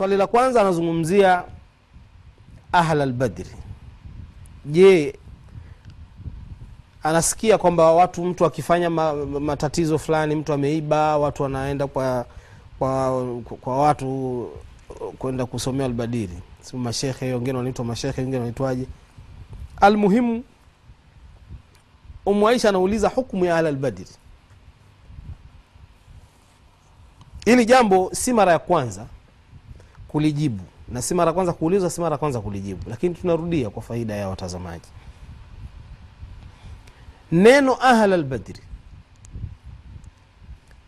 swali la kwanza anazungumzia ahla lbadri je anasikia kwamba watu mtu akifanya ma, matatizo fulani mtu ameiba watu wanaenda kwa kwa, kwa watu kwenda kusomea albadiri si mashekhe wengine wanaitwa mashekhe wengine wanaitwaje? Almuhimu umu aisha anauliza hukmu ya ahla lbadri hili jambo si mara ya kwanza kulijibu. Na si mara kwanza kuulizwa si mara kwanza kulijibu. Lakini tunarudia kwa faida ya watazamaji. Neno ahla lbadri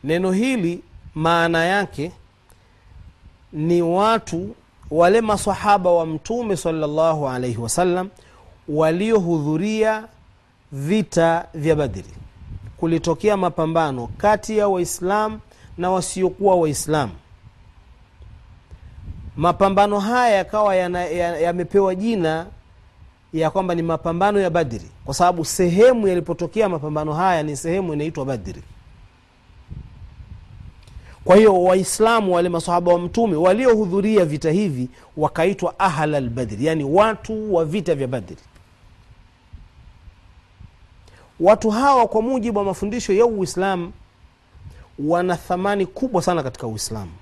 neno hili maana yake ni watu wale masahaba wa mtume salllahu alaihi wasallam waliohudhuria vita vya badri kulitokea mapambano kati ya waislam na wasiokuwa waislamu mapambano haya yakawa yamepewa ya, ya jina ya kwamba ni mapambano ya badri. Kwa sababu sehemu yalipotokea mapambano haya ni sehemu inaitwa badri. Kwa hiyo waislamu wale masahaba wa mtume waliohudhuria vita hivi wakaitwa ahla lbadri yani watu wa vita vya badri. Watu hawa kwa mujibu wa mafundisho ya uislamu wana thamani kubwa sana katika uislamu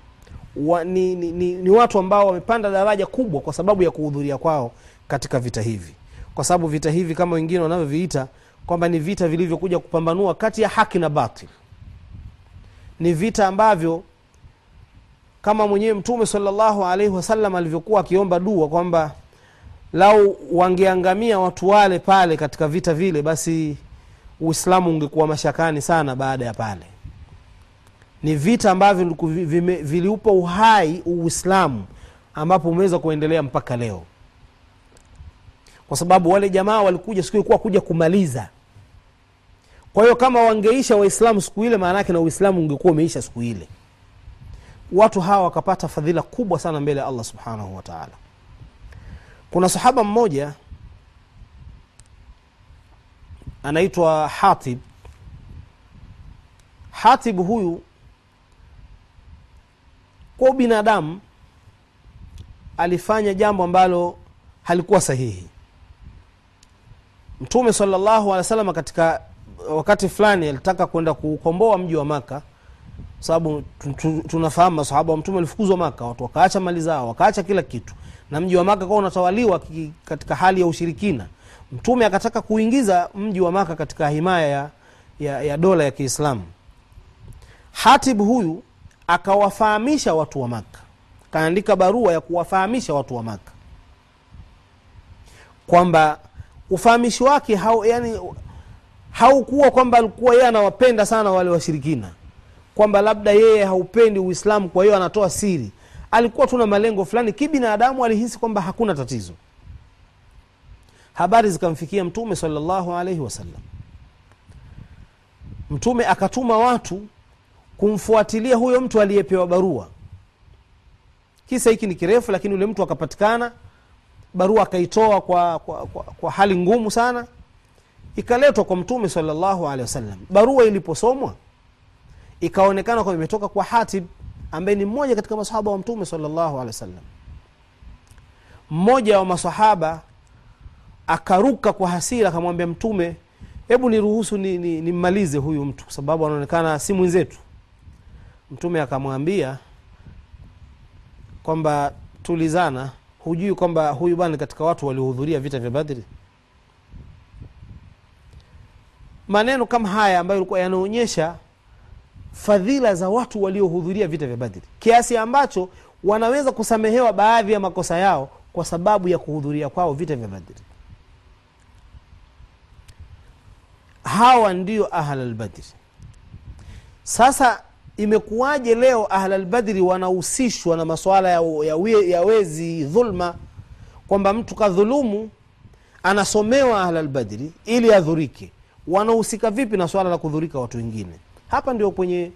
wa, ni, ni, ni, ni watu ambao wamepanda daraja kubwa kwa sababu ya kuhudhuria kwao katika vita hivi. Kwa sababu vita hivi kama wengine wanavyoviita kwamba ni vita vilivyokuja kupambanua kati ya haki na batil. Ni vita ambavyo kama mwenyewe mtume salllahu alaihi wasallam alivyokuwa akiomba dua kwamba lau wangeangamia watu wale pale katika vita vile basi uislamu ungekuwa mashakani sana baada ya pale ni vita ambavyo viliupa uhai uislamu ambapo umeweza kuendelea mpaka leo. Kwa sababu wale jamaa walikuja siku ilikuwa kuja kumaliza. Kwa hiyo kama wangeisha waislamu siku ile maanaake na uislamu ungekuwa umeisha siku ile. Watu hawa wakapata fadhila kubwa sana mbele ya allah subhanahu wataala kuna sahaba mmoja anaitwa hatib. Hatib huyu kwa binadamu alifanya jambo ambalo halikuwa sahihi. Mtume salllahu alehi wa sallam katika wakati fulani alitaka kwenda kukomboa mji wa maka sababu tunafahamu masahaba wa mtume walifukuzwa maka watu wakaacha mali zao wakaacha kila kitu na mji wa maka kuwa unatawaliwa katika hali ya ushirikina. Mtume akataka kuingiza mji wa maka katika himaya ya, ya, ya dola ya kiislamu. Hatib huyu akawafahamisha watu wa maka kaandika barua ya kuwafahamisha watu wa maka kwamba ufahamishi wake hau, yani haukuwa kwamba alikuwa yeye anawapenda sana wale washirikina. Kwamba labda yeye haupendi uislamu kwa hiyo anatoa siri. Alikuwa tuna malengo fulani. Kibinadamu alihisi kwamba hakuna tatizo. Habari zikamfikia mtume salllahu alaihi wasallam. Mtume akatuma watu kumfuatilia huyo mtu aliyepewa barua. Kisa hiki ni kirefu lakini yule mtu akapatikana barua akaitoa kwa, kwa, kwa, kwa hali ngumu sana ikaletwa kwa mtume salllahu alehi wasallam. Barua iliposomwa ikaonekana kwamba imetoka kwa hatib ambaye ni mmoja katika masahaba wa mtume salllahu alehi wasallam. Mmoja wa masahaba akaruka kwa hasira akamwambia mtume hebu niruhusu nimmalize ni, ni huyu mtu kwa sababu anaonekana si mwenzetu mtume akamwambia kwamba tulizana. Hujui kwamba huyu bwana katika watu waliohudhuria vita vya badri? Maneno kama haya ambayo ilikuwa yanaonyesha fadhila za watu waliohudhuria vita vya badri. Kiasi ambacho wanaweza kusamehewa baadhi ya makosa yao kwa sababu ya kuhudhuria kwao vita vya badri. Hawa ndio ahlalbadri sasa imekuwaje leo ahlalbadri wanahusishwa na masuala ya, ya, ya wezi dhulma kwamba mtu kadhulumu anasomewa ahlalbadri ili adhurike. Wanahusika vipi na swala la kudhurika watu wengine? Hapa ndio kwenye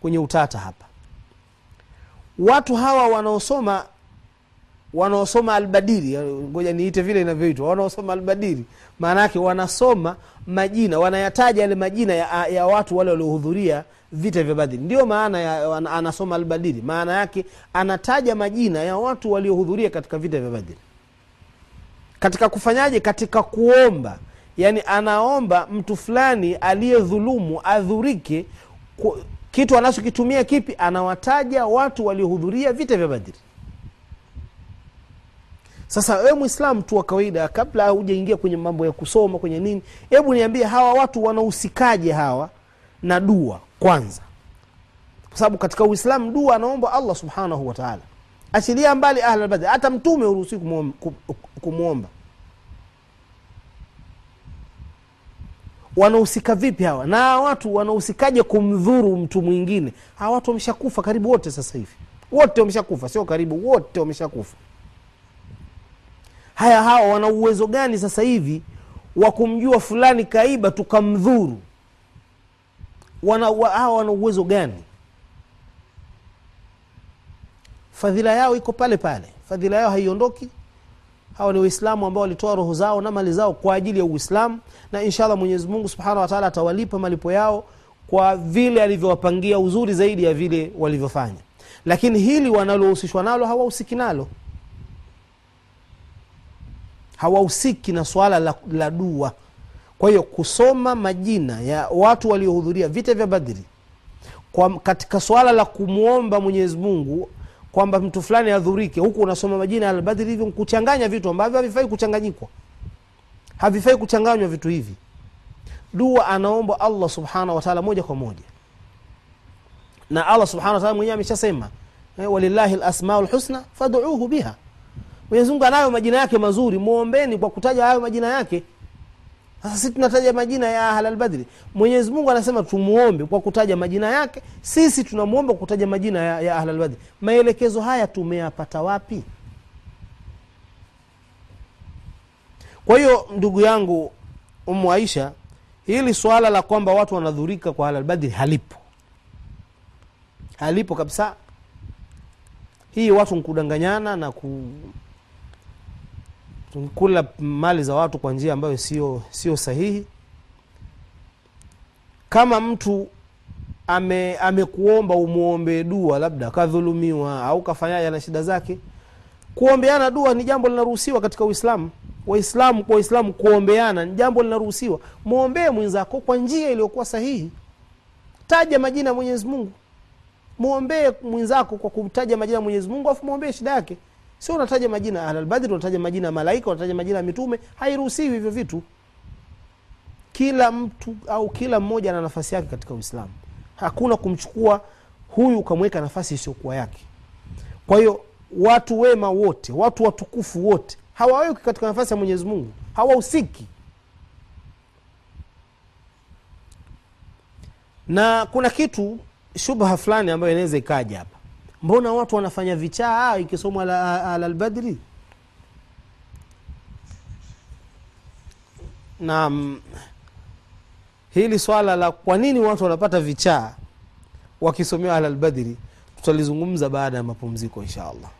kwenye utata hapa. Watu hawa wanaosoma wanaosoma albadiri ngoja niite vile inavyoitwa wanaosoma albadiri maana wanasoma majina wanayataja yale majina ya, ya watu wale waliohudhuria vita vya badiri. Ndio maana ya, anasoma albadiri. Maana yake anataja majina ya watu waliohudhuria katika vita vya badiri. Katika kufanyaje? Katika kuomba. Yani anaomba mtu fulani aliyedhulumu adhurike kitu anachokitumia kipi? Anawataja watu waliohudhuria vita vya badiri sasa we mwislam tu wa kawaida kabla hujaingia kwenye mambo ya kusoma kwenye nini hebu niambie hawa watu wanahusikaje hawa na dua kwanza? Kwa sababu katika uislamu dua anaomba allah subhanahu wataala achilia mbali ahlalbadri hata mtume huruhusi kumwomba wanahusika vipi hawa? Na watu wanahusikaje kumdhuru mtu mwingine? Hawa watu wameshakufa karibu wote sasa hivi. Wote wameshakufa sio karibu wote wameshakufa haya hawa wana uwezo gani sasa hivi wa kumjua fulani kaiba tukamdhuru? Wana, wa, hawa wana uwezo gani? Fadhila yao iko pale pale. Fadhila yao haiondoki. Hawa ni waislamu ambao walitoa roho zao na mali zao kwa ajili ya uislamu na inshallah mwenyezi mungu subhanahu wataala atawalipa malipo yao kwa vile alivyowapangia uzuri zaidi ya vile walivyofanya. Lakini hili wanalohusishwa nalo hawahusiki nalo hawahusiki na swala la, la dua. Kwa hiyo kusoma majina ya watu waliohudhuria vita vya badri kwa katika swala la kumwomba mwenyezi mungu kwamba mtu fulani adhurike huku unasoma majina ya albadri hivyo kuchanganya vitu ambavyo havifai kuchanganyikwa. Havifai kuchanganywa vitu hivi. Dua anaomba allah subhanahu wataala moja kwa moja. Na allah subhanahu wataala mwenyewe ameshasema eh, walillahi lasmau lhusna faduuhu biha mwenyezi mungu anayo majina yake mazuri mwombeni kwa kutaja hayo majina yake. Sasa si tunataja majina ya ahlalbadri mwenyezi mungu anasema tumuombe kwa kutaja majina yake. Sisi tunamwomba kwa kutaja majina ya, ya ahlalbadri maelekezo haya tumeyapata wapi? Kwa hiyo ndugu yangu umu aisha hili swala la kwamba watu wanadhurika kwa ahlalbadri halipo. Halipo kabisa. Hii watu nkudanganyana na ku kula mali za watu kwa njia ambayo sio sio sahihi. Kama mtu ame amekuomba umwombe dua labda kadhulumiwa au kafanyaja na shida zake. Kuombeana dua ni jambo linaruhusiwa katika uislamu. Waislamu kwa waislamu kuombeana ni jambo linaruhusiwa. Mwombee mwenzako kwa njia iliyokuwa sahihi. Taja majina ya mwenyezi mungu. Mwombee mwenzako kwa kutaja majina ya mwenyezi mungu afu mwombee shida yake sio unataja majina ya ahlalbadri unataja majina ya malaika unataja majina ya mitume hairuhusiwi hivyo vitu. Kila mtu au kila mmoja ana nafasi yake katika uislamu. Hakuna kumchukua huyu ukamweka nafasi isiyokuwa yake. Kwa hiyo watu wema wote watu watukufu wote hawaweki katika nafasi ya mwenyezi mungu. Hawahusiki. Na kuna kitu shubha fulani ambayo inaweza ikaja hapa mbona watu wanafanya vichaa ikisomwa alalbadri naam. Hili swala la kwa nini watu wanapata vichaa wakisomewa alalbadri tutalizungumza baada ya mapumziko insha allah